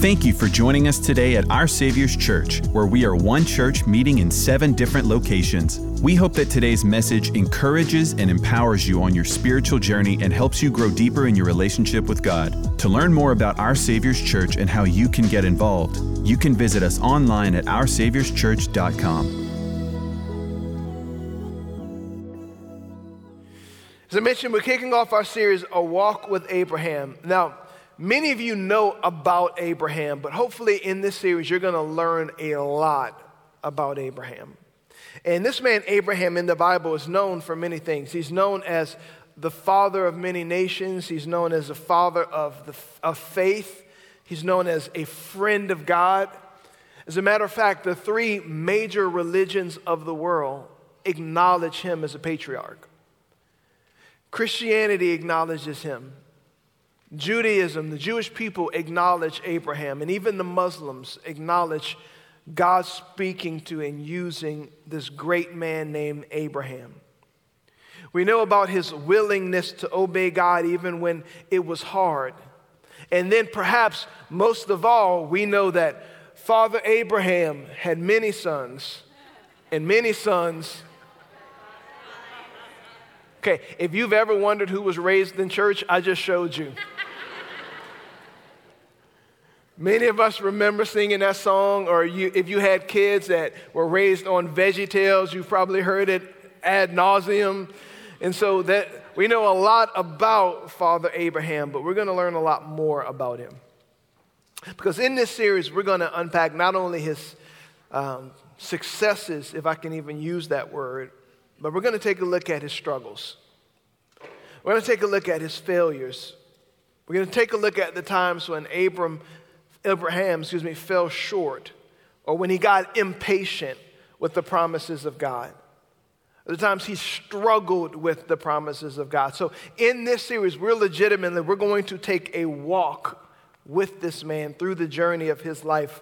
Thank you for joining us today at Our Savior's Church, where we are one church meeting in seven different locations. We hope that today's message encourages and empowers you on your spiritual journey and helps you grow deeper in your relationship with God. To learn more about Our Savior's Church and how you can get involved, you can visit us online at OurSaviour'sChurch.com. As I mentioned, we're kicking off our series, A Walk with Abraham. Now, Many of you know about Abraham, but hopefully in this series you're going to learn a lot about Abraham. And this man, Abraham, in the Bible is known for many things. He's known as the father of many nations, he's known as the father of, the, of faith, he's known as a friend of God. As a matter of fact, the three major religions of the world acknowledge him as a patriarch. Christianity acknowledges him. Judaism, the Jewish people acknowledge Abraham, and even the Muslims acknowledge God speaking to and using this great man named Abraham. We know about his willingness to obey God even when it was hard. And then, perhaps most of all, we know that Father Abraham had many sons, and many sons. Okay, if you've ever wondered who was raised in church, I just showed you. Many of us remember singing that song, or you, if you had kids that were raised on Veggie Tales, you probably heard it ad nauseum. And so that we know a lot about Father Abraham, but we're going to learn a lot more about him. Because in this series, we're going to unpack not only his um, successes, if I can even use that word, but we're going to take a look at his struggles. We're going to take a look at his failures. We're going to take a look at the times when Abram Abraham, excuse me, fell short or when he got impatient with the promises of God. The times he struggled with the promises of God. So in this series, we're legitimately, we're going to take a walk with this man through the journey of his life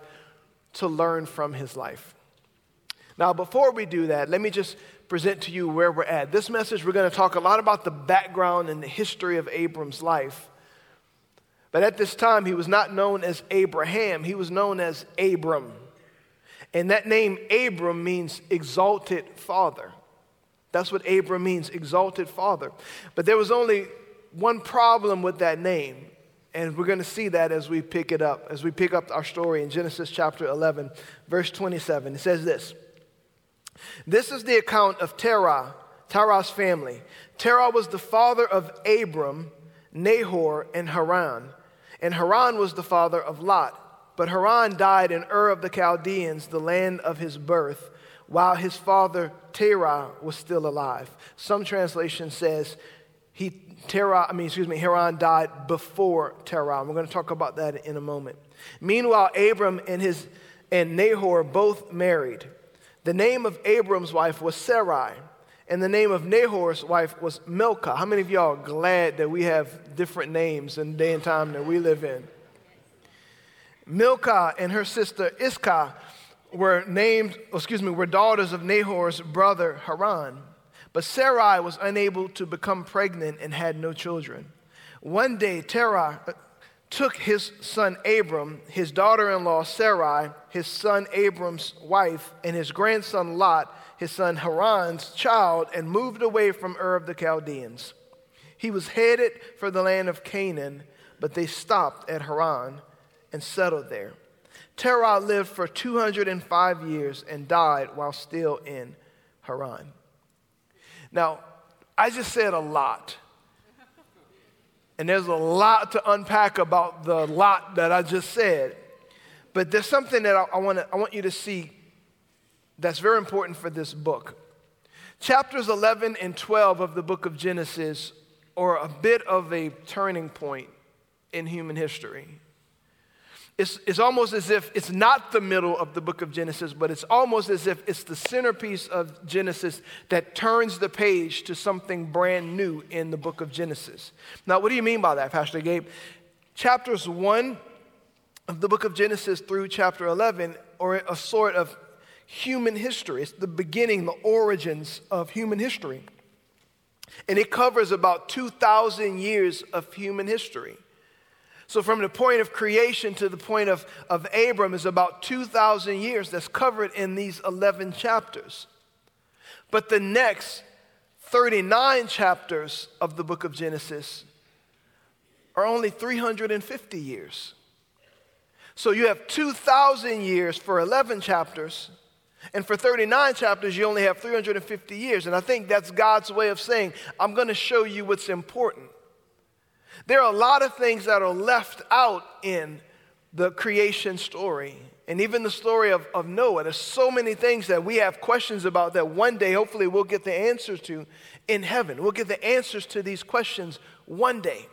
to learn from his life. Now, before we do that, let me just present to you where we're at. This message, we're going to talk a lot about the background and the history of Abram's life. But at this time, he was not known as Abraham, he was known as Abram. And that name, Abram, means exalted father. That's what Abram means, exalted father. But there was only one problem with that name. And we're going to see that as we pick it up, as we pick up our story in Genesis chapter 11, verse 27. It says this This is the account of Terah, Terah's family. Terah was the father of Abram, Nahor, and Haran. And Haran was the father of Lot. But Haran died in Ur of the Chaldeans, the land of his birth, while his father Terah was still alive. Some translation says he Terah, I mean, excuse me, Haran died before Terah. We're going to talk about that in a moment. Meanwhile, Abram and his and Nahor both married. The name of Abram's wife was Sarai and the name of Nahor's wife was Milcah. How many of y'all are glad that we have different names in the day and time that we live in? Milcah and her sister Iscah were named, excuse me, were daughters of Nahor's brother Haran. But Sarai was unable to become pregnant and had no children. One day, Terah uh, took his son Abram, his daughter in law Sarai, his son Abram's wife, and his grandson Lot his son Haran's child, and moved away from Ur of the Chaldeans. He was headed for the land of Canaan, but they stopped at Haran and settled there. Terah lived for 205 years and died while still in Haran. Now, I just said a lot. And there's a lot to unpack about the lot that I just said. But there's something that I, I, wanna, I want you to see that's very important for this book. Chapters 11 and 12 of the book of Genesis are a bit of a turning point in human history. It's, it's almost as if it's not the middle of the book of Genesis, but it's almost as if it's the centerpiece of Genesis that turns the page to something brand new in the book of Genesis. Now, what do you mean by that, Pastor Gabe? Chapters 1 of the book of Genesis through chapter 11 are a sort of human history. It's the beginning, the origins of human history. And it covers about 2,000 years of human history. So, from the point of creation to the point of, of Abram is about 2,000 years that's covered in these 11 chapters. But the next 39 chapters of the book of Genesis are only 350 years. So, you have 2,000 years for 11 chapters. And for 39 chapters, you only have 350 years. And I think that's God's way of saying, I'm going to show you what's important. There are a lot of things that are left out in the creation story and even the story of, of Noah. There's so many things that we have questions about that one day, hopefully, we'll get the answers to in heaven. We'll get the answers to these questions one day.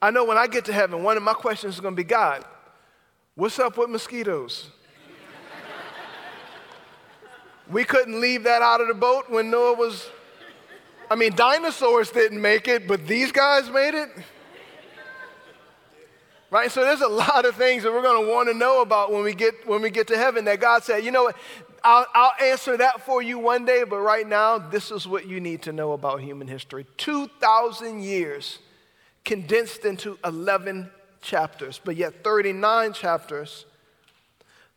I know when I get to heaven, one of my questions is going to be God, what's up with mosquitoes? We couldn't leave that out of the boat when Noah was. I mean, dinosaurs didn't make it, but these guys made it. Right? So there's a lot of things that we're going to want to know about when we get when we get to heaven that God said, you know what? I'll, I'll answer that for you one day, but right now, this is what you need to know about human history. 2,000 years condensed into 11 chapters, but yet 39 chapters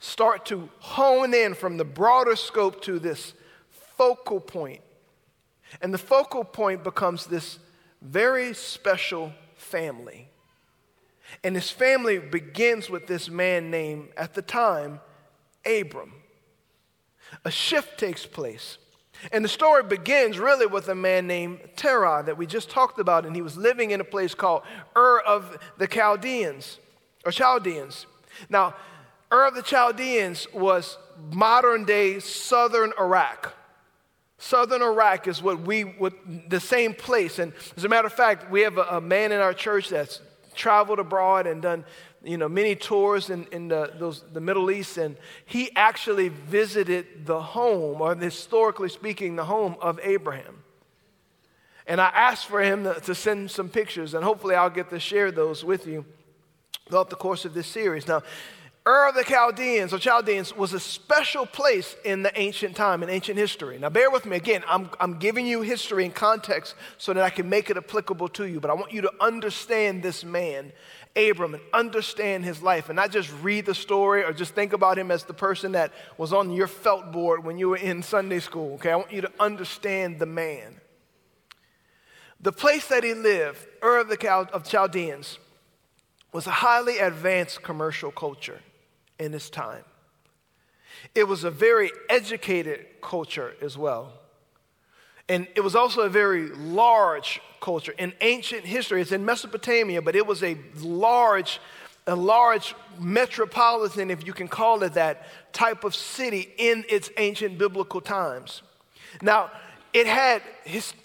start to hone in from the broader scope to this focal point. And the focal point becomes this very special family. And his family begins with this man named, at the time, Abram. A shift takes place. And the story begins really with a man named Terah that we just talked about, and he was living in a place called Ur of the Chaldeans, or Chaldeans. Now, Ur of the Chaldeans was modern day southern Iraq. Southern Iraq is what we would, the same place. And as a matter of fact, we have a, a man in our church that's traveled abroad and done you know, many tours in, in the, those, the Middle East, and he actually visited the home, or historically speaking, the home of Abraham. And I asked for him to, to send some pictures, and hopefully I'll get to share those with you throughout the course of this series. Now, Ur of the Chaldeans or Chaldeans was a special place in the ancient time, in ancient history. Now, bear with me again. I'm, I'm giving you history and context so that I can make it applicable to you, but I want you to understand this man, Abram, and understand his life and not just read the story or just think about him as the person that was on your felt board when you were in Sunday school, okay? I want you to understand the man. The place that he lived, Ur of the Chal- of Chaldeans, was a highly advanced commercial culture in his time. It was a very educated culture as well. And it was also a very large culture. In ancient history, it's in Mesopotamia, but it was a large, a large metropolitan, if you can call it that, type of city in its ancient biblical times. Now, it had,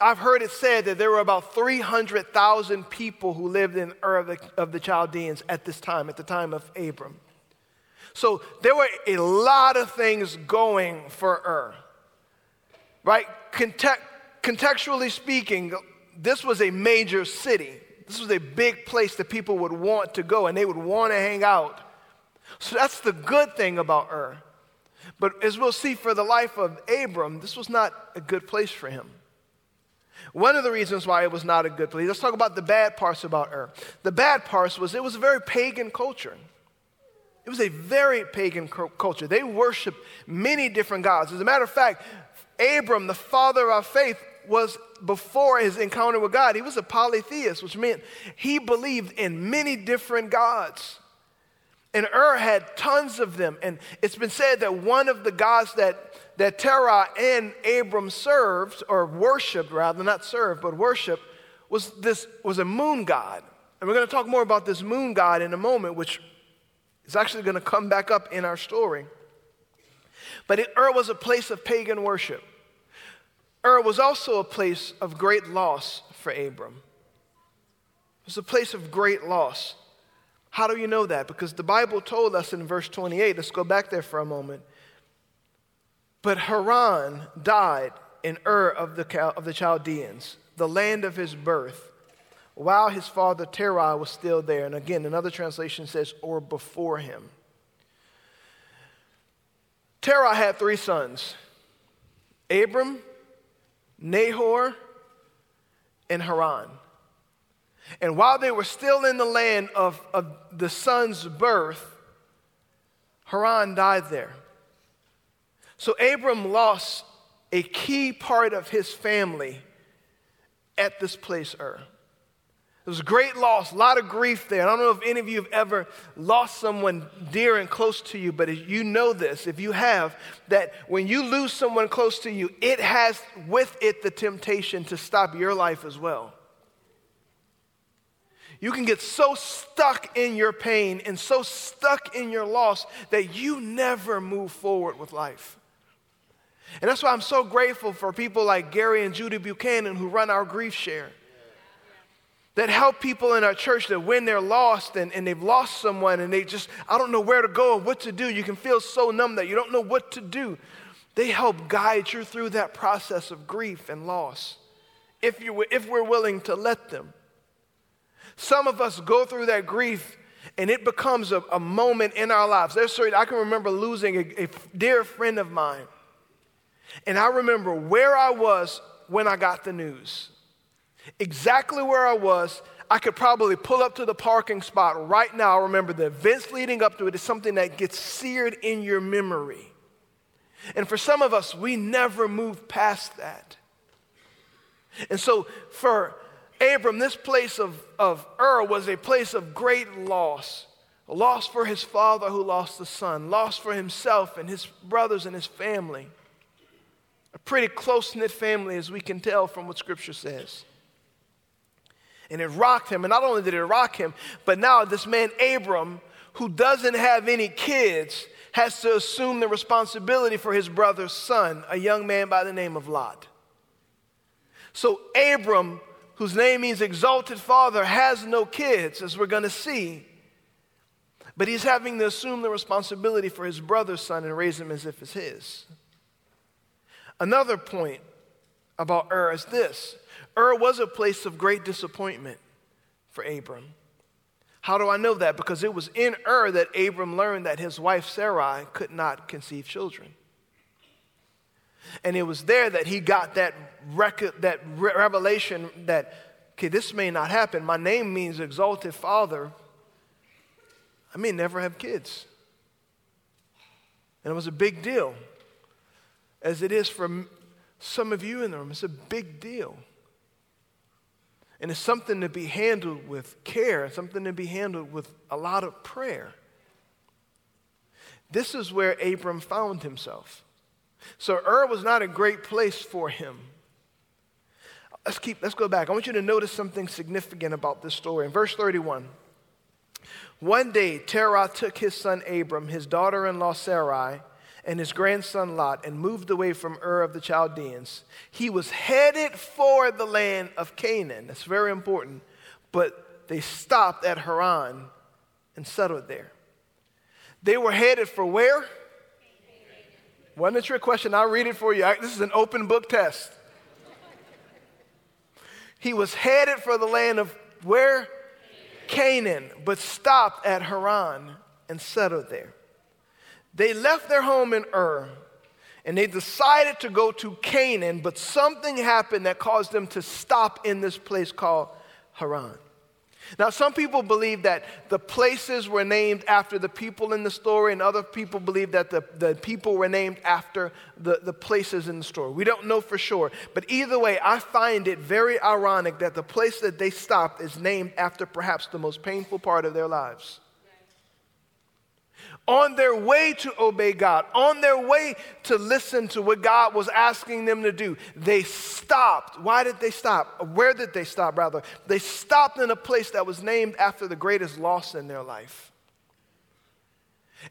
I've heard it said that there were about 300,000 people who lived in Ur of the, of the Chaldeans at this time, at the time of Abram. So there were a lot of things going for Ur. Right? Context, contextually speaking, this was a major city. This was a big place that people would want to go and they would want to hang out. So that's the good thing about Ur. But as we'll see for the life of Abram, this was not a good place for him. One of the reasons why it was not a good place, let's talk about the bad parts about Ur. The bad parts was it was a very pagan culture. It was a very pagan culture. They worshiped many different gods. As a matter of fact, Abram, the father of our faith, was before his encounter with God, he was a polytheist, which meant he believed in many different gods. And Ur had tons of them. And it's been said that one of the gods that, that Terah and Abram served, or worshiped rather, not served, but worshiped, was this was a moon god. And we're going to talk more about this moon god in a moment, which is actually going to come back up in our story. But it, Ur was a place of pagan worship. Ur was also a place of great loss for Abram. It was a place of great loss. How do you know that? Because the Bible told us in verse 28, let's go back there for a moment. But Haran died in Ur of the, of the Chaldeans, the land of his birth while his father Terah was still there. And again, another translation says, or before him. Terah had three sons Abram, Nahor, and Haran. And while they were still in the land of, of the son's birth, Haran died there. So Abram lost a key part of his family at this place, Ur. It was great loss, a lot of grief there. I don't know if any of you have ever lost someone dear and close to you, but you know this, if you have, that when you lose someone close to you, it has with it the temptation to stop your life as well. You can get so stuck in your pain and so stuck in your loss that you never move forward with life. And that's why I'm so grateful for people like Gary and Judy Buchanan who run our grief share. That help people in our church that when they're lost and, and they've lost someone and they just, I don't know where to go or what to do. You can feel so numb that you don't know what to do. They help guide you through that process of grief and loss if, you, if we're willing to let them. Some of us go through that grief and it becomes a, a moment in our lives. There's certain, I can remember losing a, a dear friend of mine. And I remember where I was when I got the news. Exactly where I was. I could probably pull up to the parking spot right now. Remember the events leading up to it is something that gets seared in your memory. And for some of us, we never move past that. And so for Abram, this place of, of Ur was a place of great loss. Loss for his father who lost the son, loss for himself and his brothers and his family. A pretty close knit family, as we can tell from what Scripture says. And it rocked him. And not only did it rock him, but now this man, Abram, who doesn't have any kids, has to assume the responsibility for his brother's son, a young man by the name of Lot. So, Abram, whose name means exalted father, has no kids, as we're going to see. But he's having to assume the responsibility for his brother's son and raise him as if it's his. Another point about Ur is this Ur was a place of great disappointment for Abram. How do I know that? Because it was in Ur that Abram learned that his wife Sarai could not conceive children. And it was there that he got that, rec- that re- revelation that, okay, this may not happen. My name means exalted father. I may never have kids. And it was a big deal, as it is for some of you in the room. It's a big deal. And it's something to be handled with care, something to be handled with a lot of prayer. This is where Abram found himself. So Ur was not a great place for him. Let's keep let's go back. I want you to notice something significant about this story. In verse 31, one day Terah took his son Abram, his daughter-in-law Sarai, and his grandson Lot and moved away from Ur of the Chaldeans. He was headed for the land of Canaan. That's very important. But they stopped at Haran and settled there. They were headed for where? Wasn't trick question. I'll read it for you. This is an open book test. He was headed for the land of where? Canaan, but stopped at Haran and settled there. They left their home in Ur and they decided to go to Canaan, but something happened that caused them to stop in this place called Haran. Now, some people believe that the places were named after the people in the story, and other people believe that the, the people were named after the, the places in the story. We don't know for sure. But either way, I find it very ironic that the place that they stopped is named after perhaps the most painful part of their lives on their way to obey God, on their way to listen to what God was asking them to do, they stopped. Why did they stop? Where did they stop, rather? They stopped in a place that was named after the greatest loss in their life.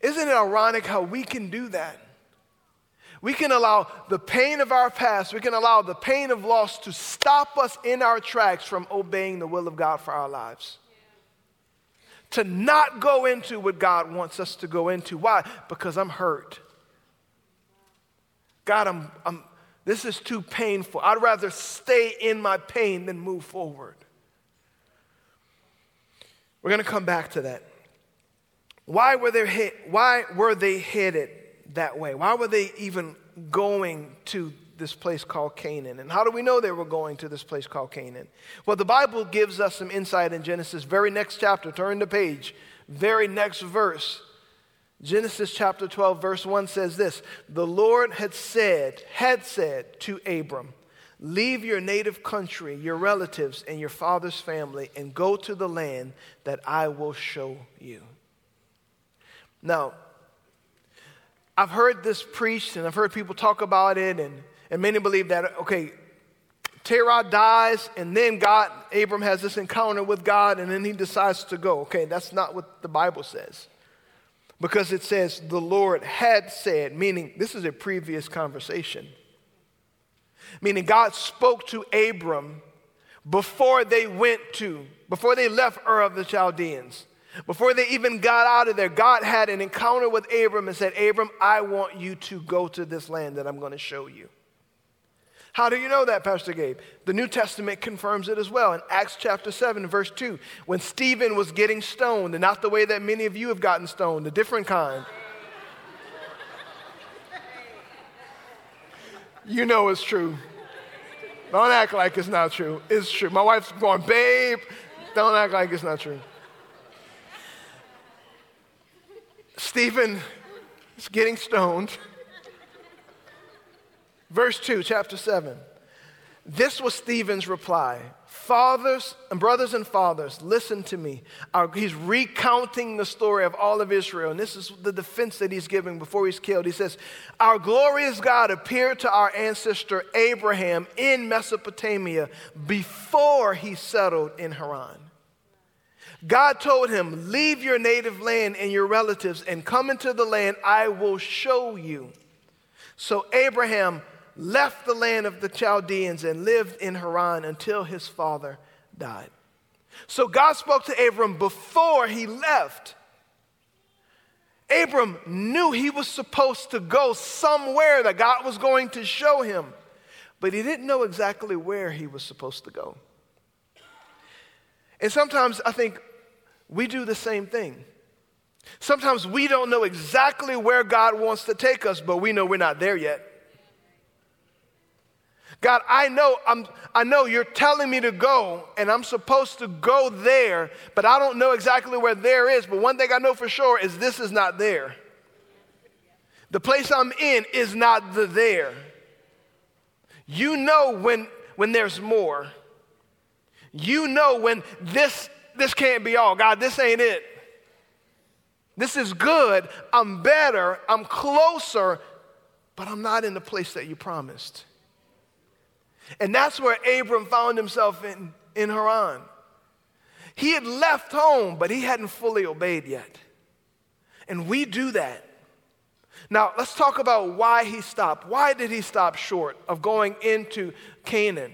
Isn't it ironic how we can do that? We can allow the pain of our past, we can allow the pain of loss to stop us in our tracks from obeying the will of God for our lives to not go into what God wants us to go into. Why? Because I'm hurt. God, I'm, I'm, this is too painful. I'd rather stay in my pain than move forward. We're going to come back to that. Why were they hit, why were they headed that way? Why were they even going to this place called Canaan. And how do we know they were going to this place called Canaan? Well, the Bible gives us some insight in Genesis, very next chapter. Turn the page, very next verse. Genesis chapter 12, verse 1 says this The Lord had said, had said to Abram, Leave your native country, your relatives, and your father's family, and go to the land that I will show you. Now, I've heard this preached and I've heard people talk about it, and, and many believe that, okay, Terah dies, and then God, Abram has this encounter with God, and then he decides to go. Okay, that's not what the Bible says. Because it says the Lord had said, meaning this is a previous conversation. Meaning God spoke to Abram before they went to, before they left Ur of the Chaldeans. Before they even got out of there, God had an encounter with Abram and said, Abram, I want you to go to this land that I'm going to show you. How do you know that, Pastor Gabe? The New Testament confirms it as well. In Acts chapter 7, verse 2, when Stephen was getting stoned, and not the way that many of you have gotten stoned, a different kind. you know it's true. Don't act like it's not true. It's true. My wife's going, babe, don't act like it's not true. Stephen is getting stoned. Verse 2, chapter 7. This was Stephen's reply Fathers and brothers and fathers, listen to me. Uh, he's recounting the story of all of Israel, and this is the defense that he's giving before he's killed. He says, Our glorious God appeared to our ancestor Abraham in Mesopotamia before he settled in Haran. God told him, Leave your native land and your relatives and come into the land I will show you. So Abraham left the land of the Chaldeans and lived in Haran until his father died. So God spoke to Abram before he left. Abram knew he was supposed to go somewhere that God was going to show him, but he didn't know exactly where he was supposed to go. And sometimes I think we do the same thing. Sometimes we don't know exactly where God wants to take us, but we know we're not there yet. God, I know I'm I know you're telling me to go and I'm supposed to go there, but I don't know exactly where there is, but one thing I know for sure is this is not there. The place I'm in is not the there. You know when when there's more. You know when this this can't be all. God, this ain't it. This is good. I'm better. I'm closer, but I'm not in the place that you promised. And that's where Abram found himself in, in Haran. He had left home, but he hadn't fully obeyed yet. And we do that. Now, let's talk about why he stopped. Why did he stop short of going into Canaan?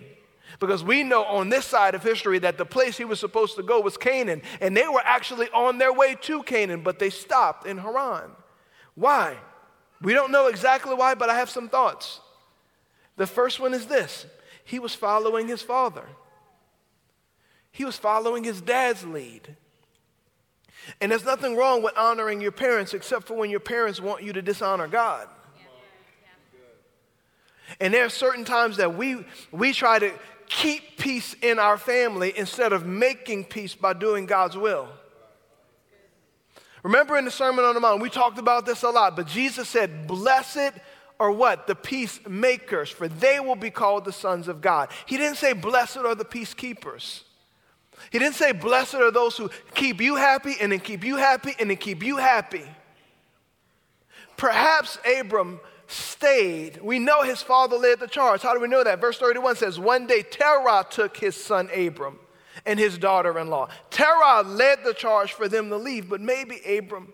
Because we know on this side of history that the place he was supposed to go was Canaan, and they were actually on their way to Canaan, but they stopped in Haran. Why? We don't know exactly why, but I have some thoughts. The first one is this he was following his father, he was following his dad's lead. And there's nothing wrong with honoring your parents except for when your parents want you to dishonor God. And there are certain times that we, we try to keep peace in our family instead of making peace by doing God's will. Remember in the Sermon on the Mount, we talked about this a lot, but Jesus said, Blessed are what? The peacemakers, for they will be called the sons of God. He didn't say, Blessed are the peacekeepers. He didn't say, Blessed are those who keep you happy and then keep you happy and then keep you happy. Perhaps Abram stayed. We know his father led the charge. How do we know that? Verse 31 says, One day Terah took his son Abram and his daughter in law. Terah led the charge for them to leave, but maybe Abram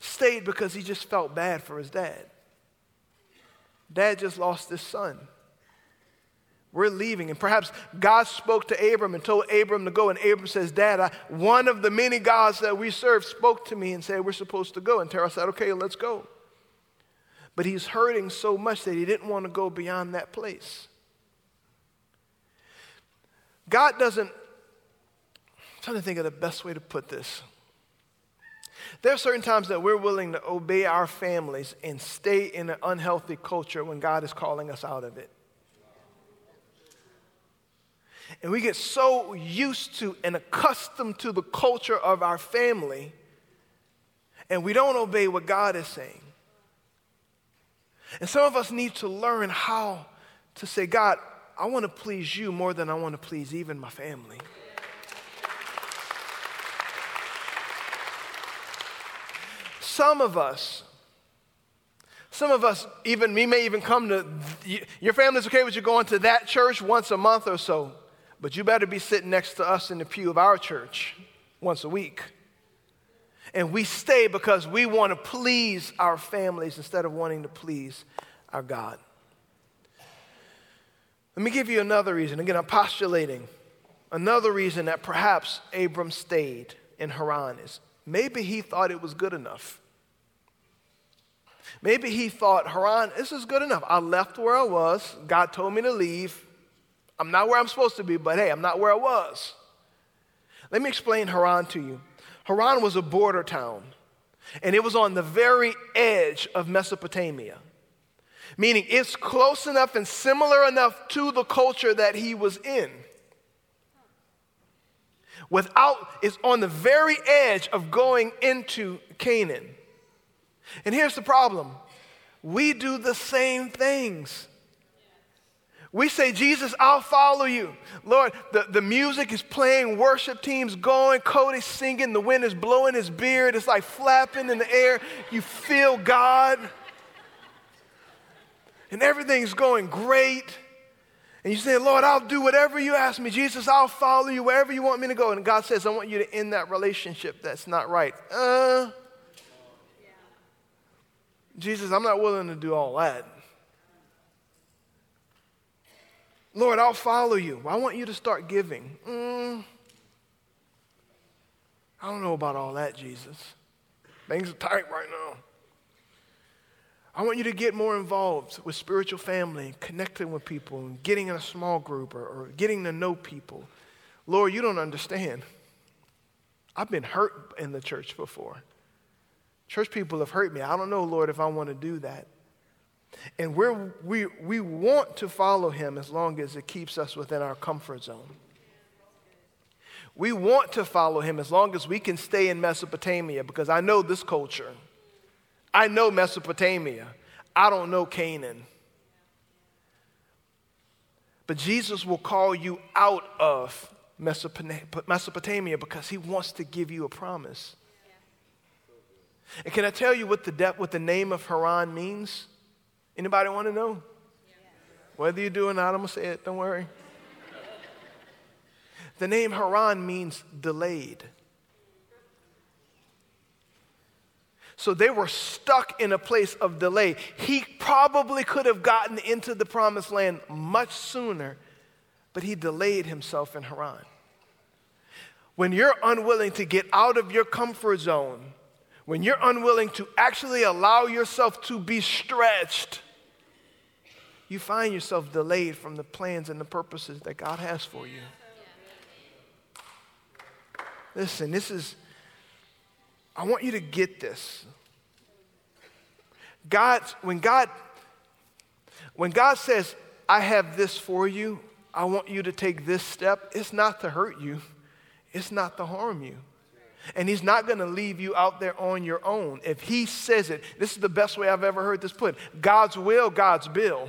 stayed because he just felt bad for his dad. Dad just lost his son. We're leaving. And perhaps God spoke to Abram and told Abram to go. And Abram says, Dad, I, one of the many gods that we serve spoke to me and said, We're supposed to go. And Terah said, Okay, let's go. But he's hurting so much that he didn't want to go beyond that place. God doesn't, I'm trying to think of the best way to put this. There are certain times that we're willing to obey our families and stay in an unhealthy culture when God is calling us out of it. And we get so used to and accustomed to the culture of our family, and we don't obey what God is saying. And some of us need to learn how to say, God, I want to please you more than I want to please even my family. Some of us, some of us, even me, may even come to your family's okay with you going to that church once a month or so, but you better be sitting next to us in the pew of our church once a week. And we stay because we want to please our families instead of wanting to please our God. Let me give you another reason. Again, I'm postulating another reason that perhaps Abram stayed in Haran is maybe he thought it was good enough. Maybe he thought, Haran, this is good enough. I left where I was. God told me to leave. I'm not where I'm supposed to be, but hey, I'm not where I was. Let me explain Haran to you. Haran was a border town, and it was on the very edge of Mesopotamia meaning it's close enough and similar enough to the culture that he was in. Without, it's on the very edge of going into Canaan. And here's the problem we do the same things. We say, Jesus, I'll follow you. Lord, the, the music is playing, worship teams going, Cody's singing, the wind is blowing his beard, it's like flapping in the air. You feel God and everything's going great. And you say, Lord, I'll do whatever you ask me. Jesus, I'll follow you wherever you want me to go. And God says, I want you to end that relationship that's not right. Uh, Jesus, I'm not willing to do all that. Lord, I'll follow you. I want you to start giving. Mm, I don't know about all that, Jesus. Things are tight right now. I want you to get more involved with spiritual family, connecting with people, and getting in a small group or, or getting to know people. Lord, you don't understand. I've been hurt in the church before. Church people have hurt me. I don't know, Lord, if I want to do that. And we we, we want to follow him as long as it keeps us within our comfort zone. We want to follow him as long as we can stay in Mesopotamia because I know this culture. I know Mesopotamia. I don't know Canaan. But Jesus will call you out of Mesopotamia because he wants to give you a promise. And can I tell you what the, de- what the name of Haran means? Anybody want to know? Whether you do or not, I'm going to say it, don't worry. the name Haran means delayed. So they were stuck in a place of delay. He probably could have gotten into the promised land much sooner, but he delayed himself in Haran. When you're unwilling to get out of your comfort zone, when you're unwilling to actually allow yourself to be stretched, you find yourself delayed from the plans and the purposes that God has for you. Listen, this is I want you to get this. God, when God, when God says, I have this for you, I want you to take this step, it's not to hurt you, it's not to harm you. And he's not going to leave you out there on your own. If he says it, this is the best way I've ever heard this put God's will, God's bill.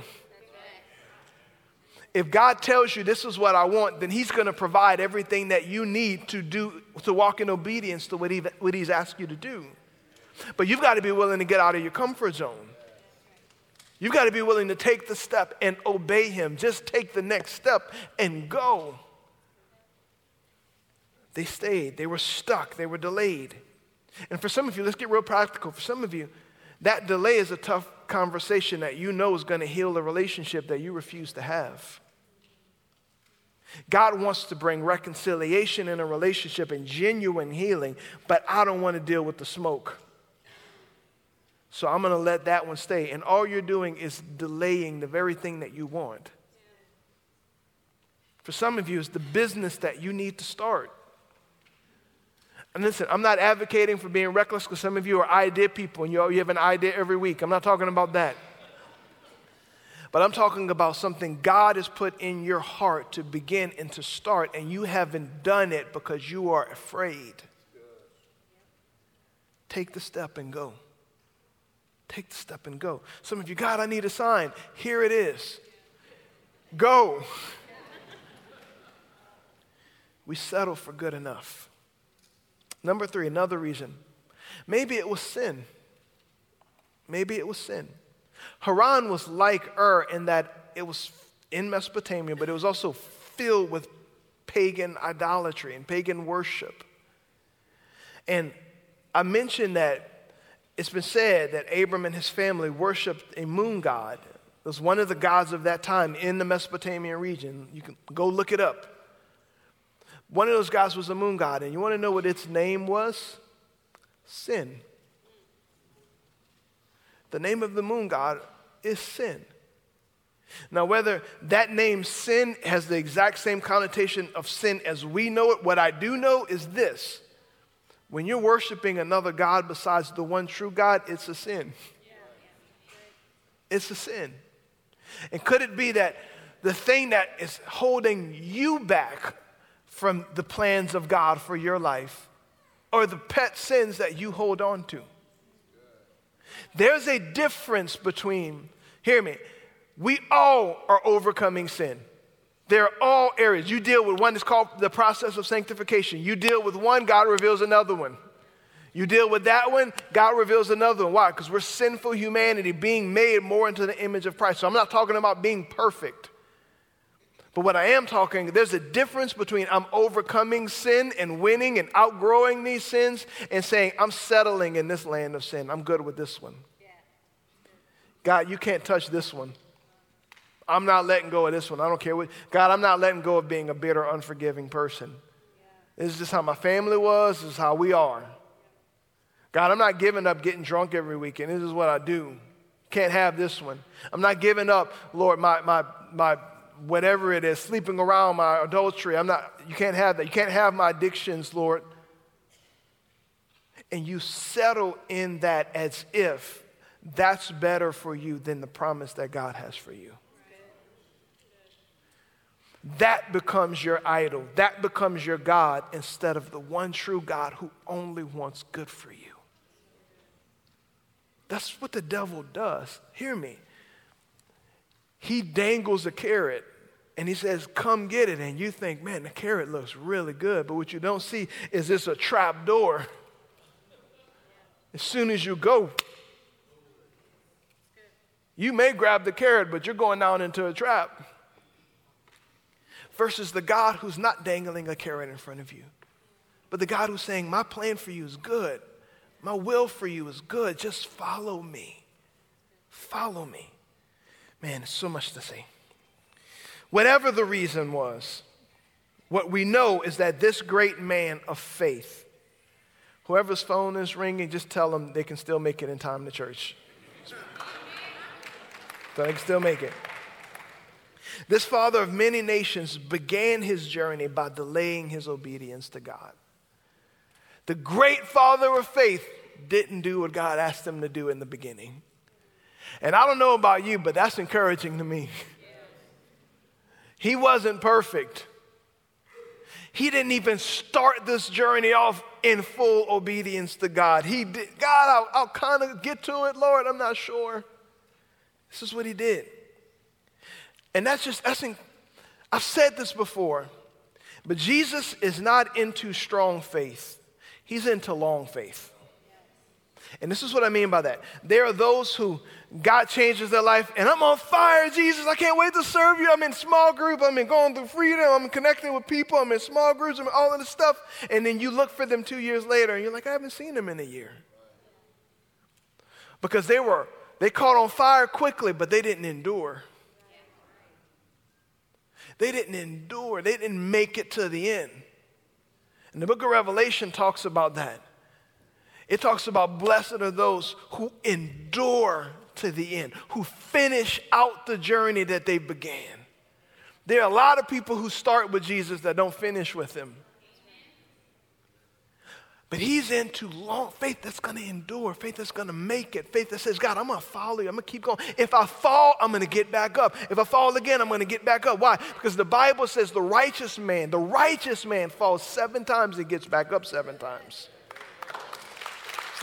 If God tells you this is what I want, then He's going to provide everything that you need to do to walk in obedience to what, he, what He's asked you to do. But you've got to be willing to get out of your comfort zone. You've got to be willing to take the step and obey Him. Just take the next step and go. They stayed, they were stuck, they were delayed. And for some of you, let's get real practical. For some of you, that delay is a tough conversation that you know is going to heal a relationship that you refuse to have. God wants to bring reconciliation in a relationship and genuine healing, but I don't want to deal with the smoke. So I'm going to let that one stay. And all you're doing is delaying the very thing that you want. For some of you, it's the business that you need to start. And listen, I'm not advocating for being reckless because some of you are idea people and you, you have an idea every week. I'm not talking about that. But I'm talking about something God has put in your heart to begin and to start, and you haven't done it because you are afraid. Take the step and go. Take the step and go. Some of you, God, I need a sign. Here it is. Go. We settle for good enough. Number three, another reason. Maybe it was sin. Maybe it was sin. Haran was like Ur in that it was in Mesopotamia, but it was also filled with pagan idolatry and pagan worship. And I mentioned that it's been said that Abram and his family worshiped a moon god. It was one of the gods of that time in the Mesopotamian region. You can go look it up. One of those gods was a moon god, and you want to know what its name was? Sin. The name of the moon god is sin. Now, whether that name sin has the exact same connotation of sin as we know it, what I do know is this when you're worshiping another God besides the one true God, it's a sin. It's a sin. And could it be that the thing that is holding you back from the plans of God for your life or the pet sins that you hold on to? There's a difference between, hear me, we all are overcoming sin. They're all areas. You deal with one that's called the process of sanctification. You deal with one, God reveals another one. You deal with that one, God reveals another one. Why? Because we're sinful humanity being made more into the image of Christ. So I'm not talking about being perfect. But what I am talking, there's a difference between I'm overcoming sin and winning and outgrowing these sins and saying, I'm settling in this land of sin. I'm good with this one. God, you can't touch this one. I'm not letting go of this one. I don't care what. God, I'm not letting go of being a bitter, unforgiving person. This is just how my family was. This is how we are. God, I'm not giving up getting drunk every weekend. This is what I do. Can't have this one. I'm not giving up, Lord, my, my, my whatever it is, sleeping around, my adultery. I'm not, you can't have that. You can't have my addictions, Lord. And you settle in that as if that's better for you than the promise that God has for you that becomes your idol. That becomes your God instead of the one true God who only wants good for you. That's what the devil does. Hear me. He dangles a carrot and he says, Come get it. And you think, Man, the carrot looks really good. But what you don't see is this a trap door. As soon as you go, you may grab the carrot, but you're going down into a trap versus the God who's not dangling a carrot in front of you, but the God who's saying, My plan for you is good. My will for you is good. Just follow me. Follow me. Man, so much to say. Whatever the reason was, what we know is that this great man of faith, whoever's phone is ringing, just tell them they can still make it in time to church. So they can still make it. This father of many nations began his journey by delaying his obedience to God. The great father of faith didn't do what God asked him to do in the beginning. And I don't know about you, but that's encouraging to me. He wasn't perfect. He didn't even start this journey off in full obedience to God. He did, God, I'll, I'll kind of get to it, Lord, I'm not sure. This is what he did. And that's just, that's in, I've said this before, but Jesus is not into strong faith, he's into long faith. And this is what I mean by that. There are those who God changes their life, and I'm on fire, Jesus. I can't wait to serve you. I'm in small group. I'm in going through freedom. I'm connecting with people. I'm in small groups. I'm in all of this stuff. And then you look for them two years later, and you're like, I haven't seen them in a year. Because they were, they caught on fire quickly, but they didn't endure. They didn't endure, they didn't make it to the end. And the book of Revelation talks about that. It talks about blessed are those who endure to the end, who finish out the journey that they began. There are a lot of people who start with Jesus that don't finish with him. But he's into long faith that's going to endure, faith that's going to make it, faith that says, God, I'm going to follow you. I'm going to keep going. If I fall, I'm going to get back up. If I fall again, I'm going to get back up. Why? Because the Bible says the righteous man, the righteous man falls seven times and gets back up seven times.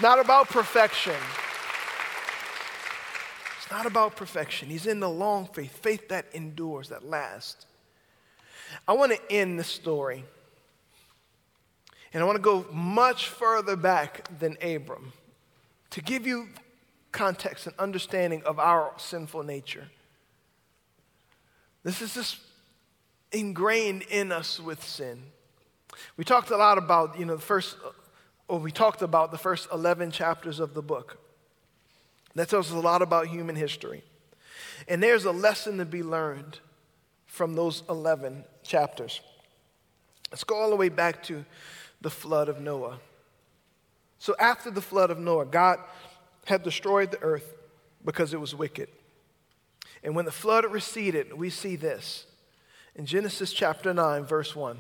Not about perfection. It's not about perfection. He's in the long faith, faith that endures, that lasts. I want to end the story and I want to go much further back than Abram to give you context and understanding of our sinful nature. This is just ingrained in us with sin. We talked a lot about, you know, the first, or we talked about the first 11 chapters of the book. That tells us a lot about human history. And there's a lesson to be learned from those 11 chapters. Let's go all the way back to the flood of Noah. So after the flood of Noah, God had destroyed the earth because it was wicked. And when the flood receded, we see this in Genesis chapter 9, verse 1.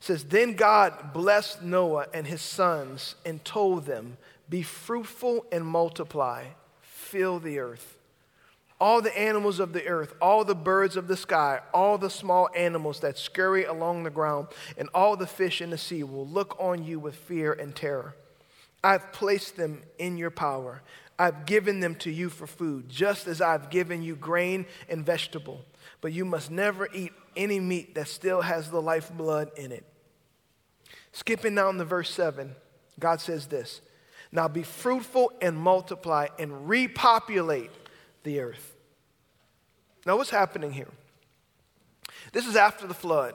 Says, Then God blessed Noah and his sons and told them, Be fruitful and multiply, fill the earth all the animals of the earth, all the birds of the sky, all the small animals that scurry along the ground, and all the fish in the sea will look on you with fear and terror. I've placed them in your power. I've given them to you for food, just as I've given you grain and vegetable. But you must never eat any meat that still has the lifeblood in it. Skipping down to verse 7, God says this Now be fruitful and multiply and repopulate the earth. Now, what's happening here? This is after the flood.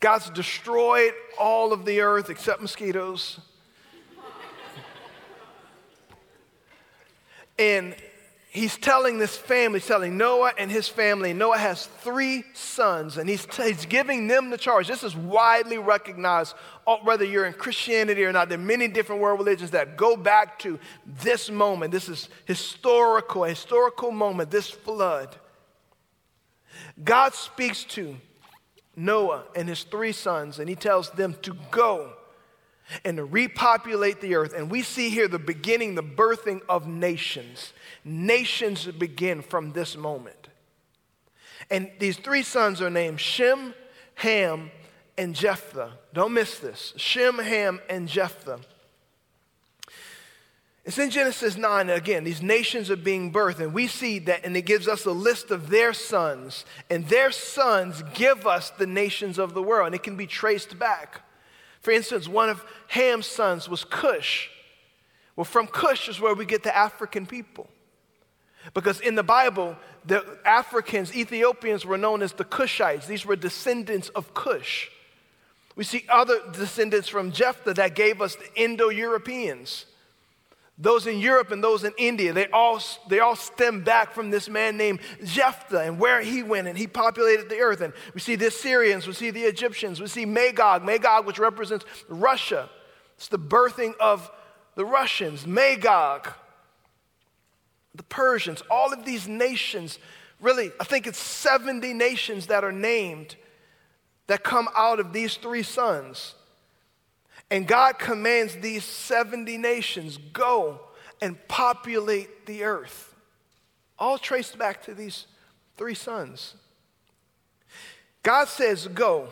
God's destroyed all of the earth except mosquitoes. and he's telling this family, he's telling Noah and his family. Noah has three sons, and he's, he's giving them the charge. This is widely recognized, uh, whether you're in Christianity or not. There are many different world religions that go back to this moment. This is historical, historical moment, this flood. God speaks to Noah and his three sons, and he tells them to go and to repopulate the earth. And we see here the beginning, the birthing of nations. Nations begin from this moment. And these three sons are named Shem, Ham, and Japheth. Don't miss this Shem, Ham, and Japheth. It's in Genesis 9, again, these nations are being birthed, and we see that, and it gives us a list of their sons, and their sons give us the nations of the world, and it can be traced back. For instance, one of Ham's sons was Cush. Well, from Cush is where we get the African people. Because in the Bible, the Africans, Ethiopians, were known as the Cushites. These were descendants of Cush. We see other descendants from Japheth that gave us the Indo Europeans. Those in Europe and those in India, they all, they all stem back from this man named Japheth and where he went and he populated the earth. And we see the Assyrians, we see the Egyptians, we see Magog, Magog, which represents Russia. It's the birthing of the Russians, Magog, the Persians, all of these nations. Really, I think it's 70 nations that are named that come out of these three sons. And God commands these 70 nations go and populate the earth. All traced back to these three sons. God says, Go,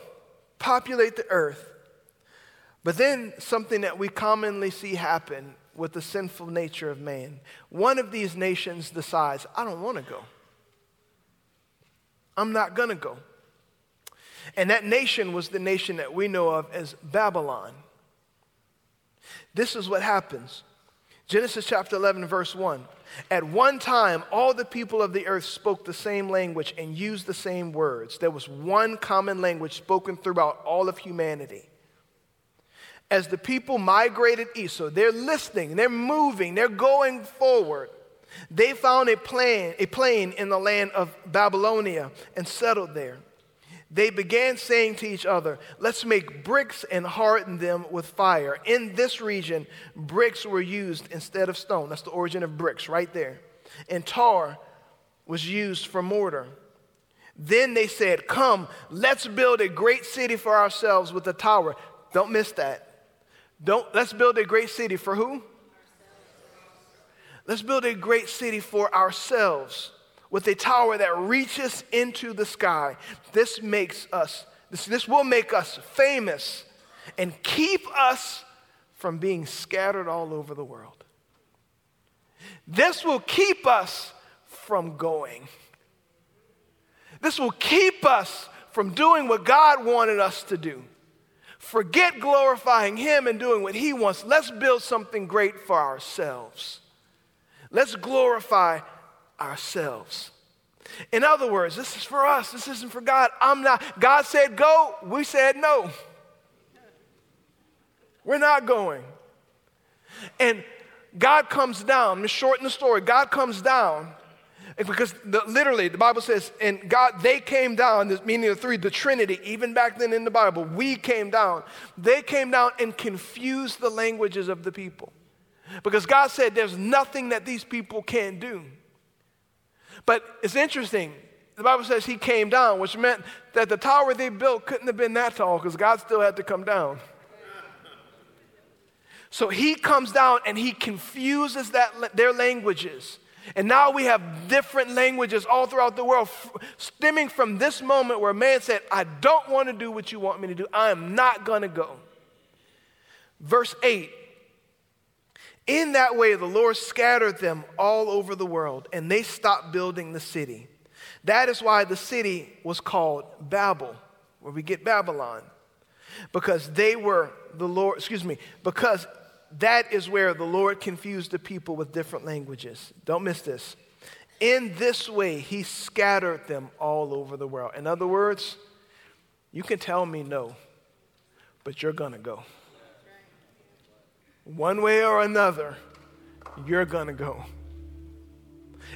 populate the earth. But then something that we commonly see happen with the sinful nature of man one of these nations decides, I don't want to go. I'm not going to go. And that nation was the nation that we know of as Babylon. This is what happens. Genesis chapter 11, verse 1. At one time, all the people of the earth spoke the same language and used the same words. There was one common language spoken throughout all of humanity. As the people migrated east, so they're listening, they're moving, they're going forward. They found a plain, a plain in the land of Babylonia and settled there they began saying to each other, Let's make bricks and harden them with fire. In this region, bricks were used instead of stone. That's the origin of bricks right there. And tar was used for mortar. Then they said, Come, let's build a great city for ourselves with a tower. Don't miss that. Don't let's build a great city for who? Let's build a great city for ourselves with a tower that reaches into the sky. This makes us, this, this will make us famous and keep us from being scattered all over the world. This will keep us from going. This will keep us from doing what God wanted us to do. Forget glorifying Him and doing what He wants. Let's build something great for ourselves. Let's glorify ourselves. In other words, this is for us. This isn't for God. I'm not. God said go. We said no. We're not going. And God comes down. Let me shorten the story. God comes down because the, literally the Bible says, and God, they came down, meaning the three, the Trinity, even back then in the Bible, we came down. They came down and confused the languages of the people. Because God said there's nothing that these people can't do. But it's interesting. The Bible says he came down, which meant that the tower they built couldn't have been that tall because God still had to come down. So he comes down and he confuses that, their languages. And now we have different languages all throughout the world, stemming from this moment where a man said, I don't want to do what you want me to do. I am not going to go. Verse 8 in that way, the Lord scattered them all over the world, and they stopped building the city. That is why the city was called Babel, where we get Babylon, because they were the Lord, excuse me, because that is where the Lord confused the people with different languages. Don't miss this. In this way, he scattered them all over the world. In other words, you can tell me no, but you're going to go. One way or another, you're going to go.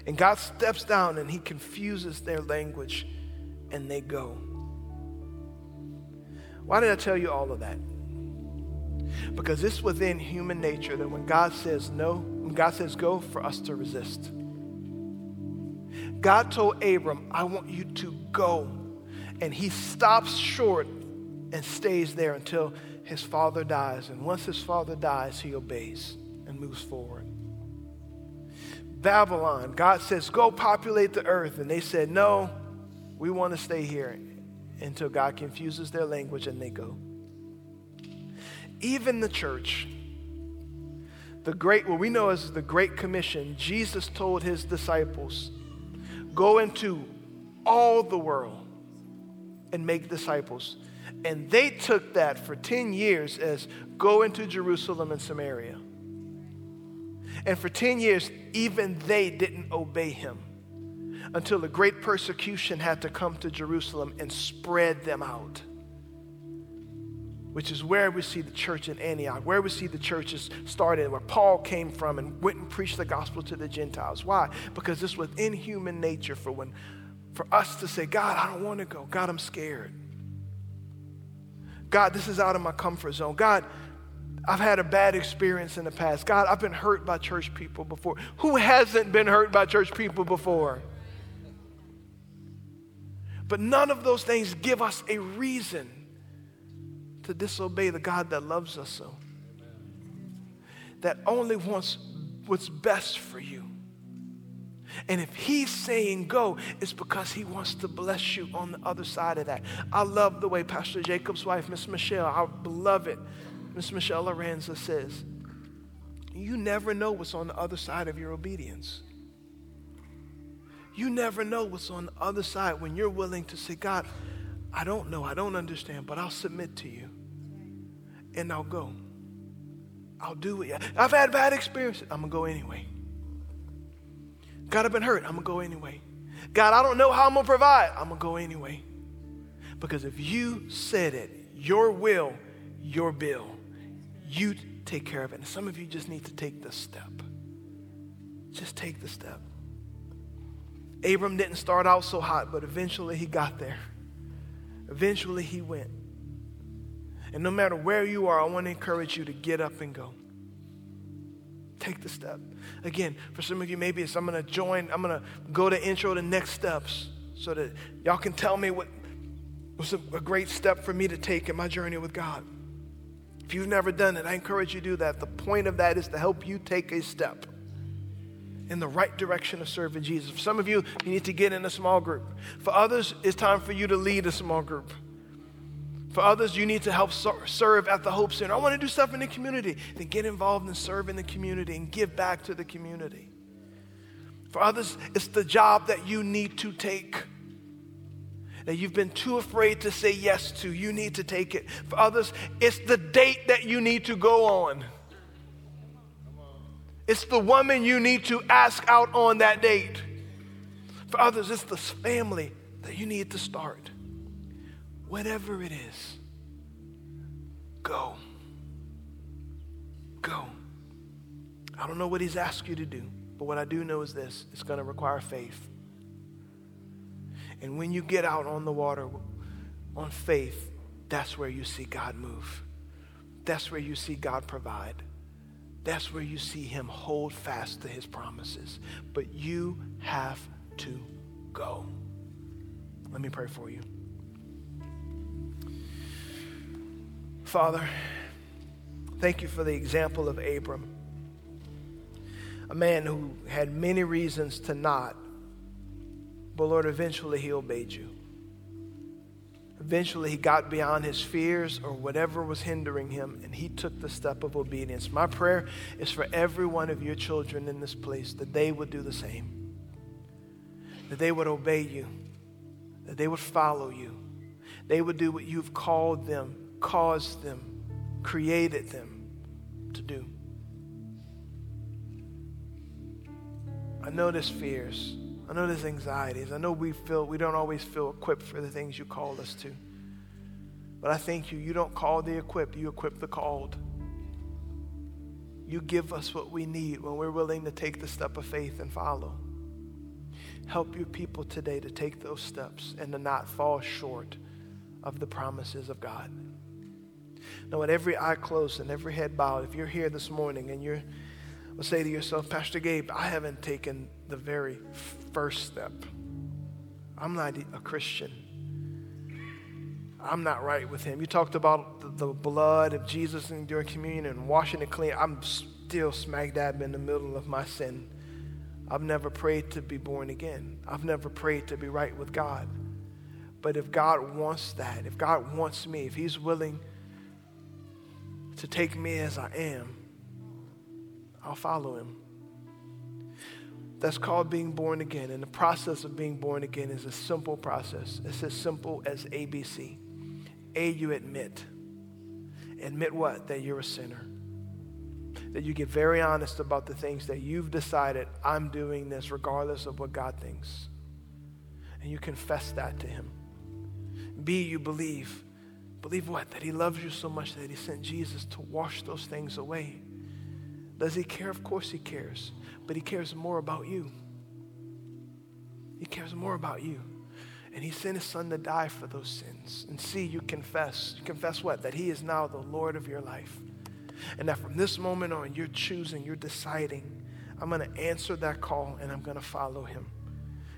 And God steps down and he confuses their language and they go. Why did I tell you all of that? Because it's within human nature that when God says no, when God says go, for us to resist. God told Abram, I want you to go. And he stops short and stays there until his father dies. And once his father dies, he obeys and moves forward. Babylon, God says, Go populate the earth. And they said, No, we want to stay here until God confuses their language and they go. Even the church, the great, what we know as the Great Commission, Jesus told his disciples, Go into all the world and make disciples. And they took that for 10 years as go into Jerusalem and Samaria. And for 10 years, even they didn't obey him until the great persecution had to come to Jerusalem and spread them out. Which is where we see the church in Antioch, where we see the churches started, where Paul came from and went and preached the gospel to the Gentiles. Why? Because this was in human nature for when for us to say, God, I don't want to go. God, I'm scared. God, this is out of my comfort zone. God, I've had a bad experience in the past. God, I've been hurt by church people before. Who hasn't been hurt by church people before? But none of those things give us a reason to disobey the God that loves us so, that only wants what's best for you. And if he's saying go, it's because he wants to bless you on the other side of that. I love the way Pastor Jacob's wife, Miss Michelle, our beloved Miss Michelle Lorenza says, You never know what's on the other side of your obedience. You never know what's on the other side when you're willing to say, God, I don't know, I don't understand, but I'll submit to you and I'll go. I'll do it. I've had bad experiences. I'm going to go anyway. God, I've been hurt. I'm going to go anyway. God, I don't know how I'm going to provide. I'm going to go anyway. Because if you said it, your will, your bill, you take care of it. And some of you just need to take the step. Just take the step. Abram didn't start out so hot, but eventually he got there. Eventually he went. And no matter where you are, I want to encourage you to get up and go. Take the step. Again, for some of you, maybe it's I'm going to join, I'm going to go to intro to next steps so that y'all can tell me what was a, a great step for me to take in my journey with God. If you've never done it, I encourage you to do that. The point of that is to help you take a step in the right direction of serving Jesus. For some of you, you need to get in a small group. For others, it's time for you to lead a small group. For others, you need to help serve at the Hope Center. I want to do stuff in the community. Then get involved and serve in the community and give back to the community. For others, it's the job that you need to take. That you've been too afraid to say yes to. You need to take it. For others, it's the date that you need to go on. It's the woman you need to ask out on that date. For others, it's the family that you need to start. Whatever it is, go. Go. I don't know what he's asked you to do, but what I do know is this it's going to require faith. And when you get out on the water on faith, that's where you see God move. That's where you see God provide. That's where you see him hold fast to his promises. But you have to go. Let me pray for you. Father, thank you for the example of Abram, a man who had many reasons to not, but Lord, eventually he obeyed you. Eventually, he got beyond his fears or whatever was hindering him, and he took the step of obedience. My prayer is for every one of your children in this place that they would do the same, that they would obey you, that they would follow you, they would do what you've called them, caused them, created them to do. I know there's fears. I know there's anxieties. I know we feel we don't always feel equipped for the things you call us to. But I thank you. You don't call the equipped, you equip the called. You give us what we need when we're willing to take the step of faith and follow. Help your people today to take those steps and to not fall short of the promises of God. Now, with every eye closed and every head bowed, if you're here this morning and you're, say to yourself, Pastor Gabe, I haven't taken the very first step. I'm not a Christian. I'm not right with him. You talked about the, the blood of Jesus during communion and washing it clean. I'm still smack dab in the middle of my sin. I've never prayed to be born again. I've never prayed to be right with God. But if God wants that, if God wants me, if He's willing to take me as I am, I'll follow Him. That's called being born again. And the process of being born again is a simple process. It's as simple as ABC. A, you admit. Admit what? That you're a sinner. That you get very honest about the things that you've decided, I'm doing this regardless of what God thinks. And you confess that to Him. B, you believe. Believe what? That He loves you so much that He sent Jesus to wash those things away. Does He care? Of course He cares but He cares more about you. He cares more about you. And He sent His Son to die for those sins. And C, you confess. You confess what? That He is now the Lord of your life. And that from this moment on, you're choosing, you're deciding, I'm going to answer that call and I'm going to follow Him.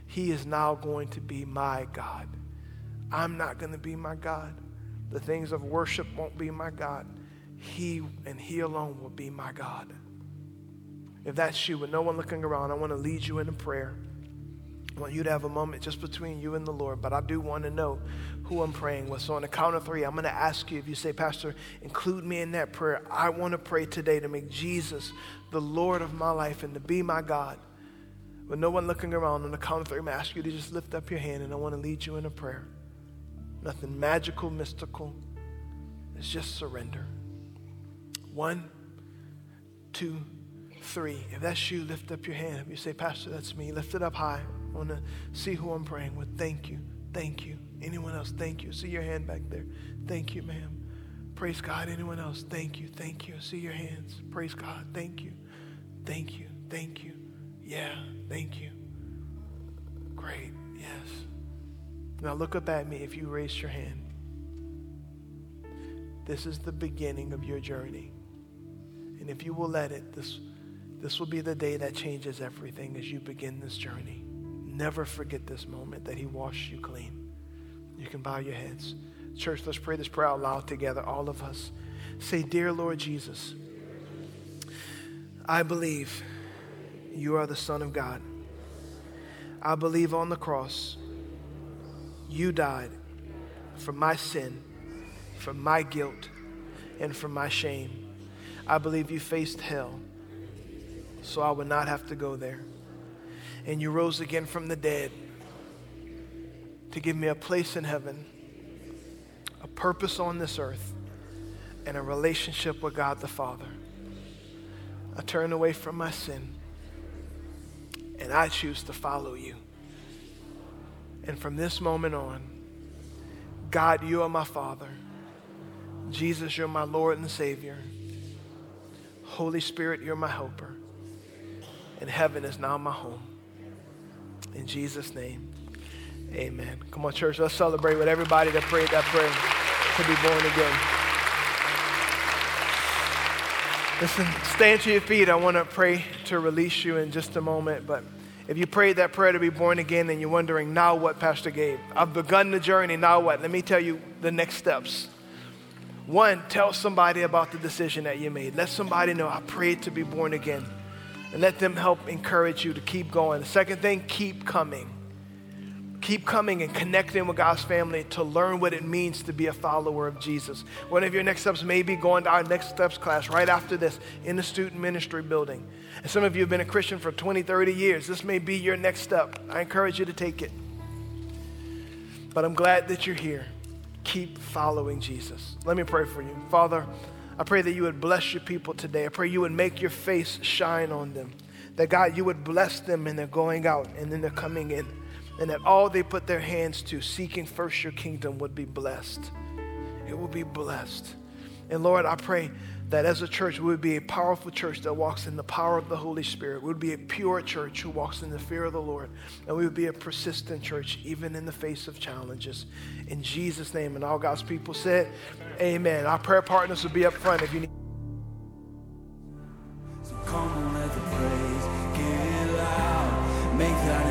He is now going to be my God. I'm not going to be my God. The things of worship won't be my God. He and He alone will be my God. If that's you, with no one looking around, I want to lead you in a prayer. I want you to have a moment just between you and the Lord, but I do want to know who I'm praying with. So, on the count of three, I'm going to ask you if you say, Pastor, include me in that prayer. I want to pray today to make Jesus the Lord of my life and to be my God. With no one looking around, on the count of three, I'm going to ask you to just lift up your hand and I want to lead you in a prayer. Nothing magical, mystical. It's just surrender. One, two, three. If that's you, lift up your hand. If you say, Pastor, that's me, lift it up high. I want to see who I'm praying with. Thank you. Thank you. Anyone else? Thank you. See your hand back there. Thank you, ma'am. Praise God. Anyone else? Thank you. Thank you. See your hands. Praise God. Thank you. Thank you. Thank you. Yeah. Thank you. Great. Now look up at me if you raised your hand. This is the beginning of your journey. And if you will let it, this this will be the day that changes everything as you begin this journey. Never forget this moment that He washed you clean. You can bow your heads. Church, let's pray this prayer out loud together, all of us. Say, Dear Lord Jesus, I believe you are the Son of God. I believe on the cross you died for my sin, for my guilt, and for my shame. I believe you faced hell so I would not have to go there. And you rose again from the dead to give me a place in heaven, a purpose on this earth, and a relationship with God the Father. I turn away from my sin and I choose to follow you. And from this moment on, God, you are my Father. Jesus, you're my Lord and Savior. Holy Spirit, you're my helper. And heaven is now my home. In Jesus' name, amen. Come on, church, let's celebrate with everybody that prayed that prayer to be born again. Listen, stand to your feet. I want to pray to release you in just a moment, but if you prayed that prayer to be born again and you're wondering, now what, Pastor Gabe? I've begun the journey, now what? Let me tell you the next steps. One, tell somebody about the decision that you made. Let somebody know I prayed to be born again. And let them help encourage you to keep going. The second thing, keep coming. Keep coming and connecting with God's family to learn what it means to be a follower of Jesus. One of your next steps may be going to our next steps class right after this in the student ministry building. And some of you have been a Christian for 20, 30 years. This may be your next step. I encourage you to take it. But I'm glad that you're here keep following Jesus. Let me pray for you. Father, I pray that you would bless your people today. I pray you would make your face shine on them. That God, you would bless them in their going out and in their coming in. And that all they put their hands to, seeking first your kingdom, would be blessed. It will be blessed. And Lord, I pray that as a church, we would be a powerful church that walks in the power of the Holy Spirit. We would be a pure church who walks in the fear of the Lord. And we would be a persistent church, even in the face of challenges. In Jesus' name, and all God's people said, Amen. Our prayer partners will be up front if you need. So come on, let the praise get loud. Make that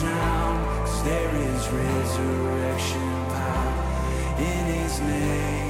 drown, cause there is resurrection power in his name.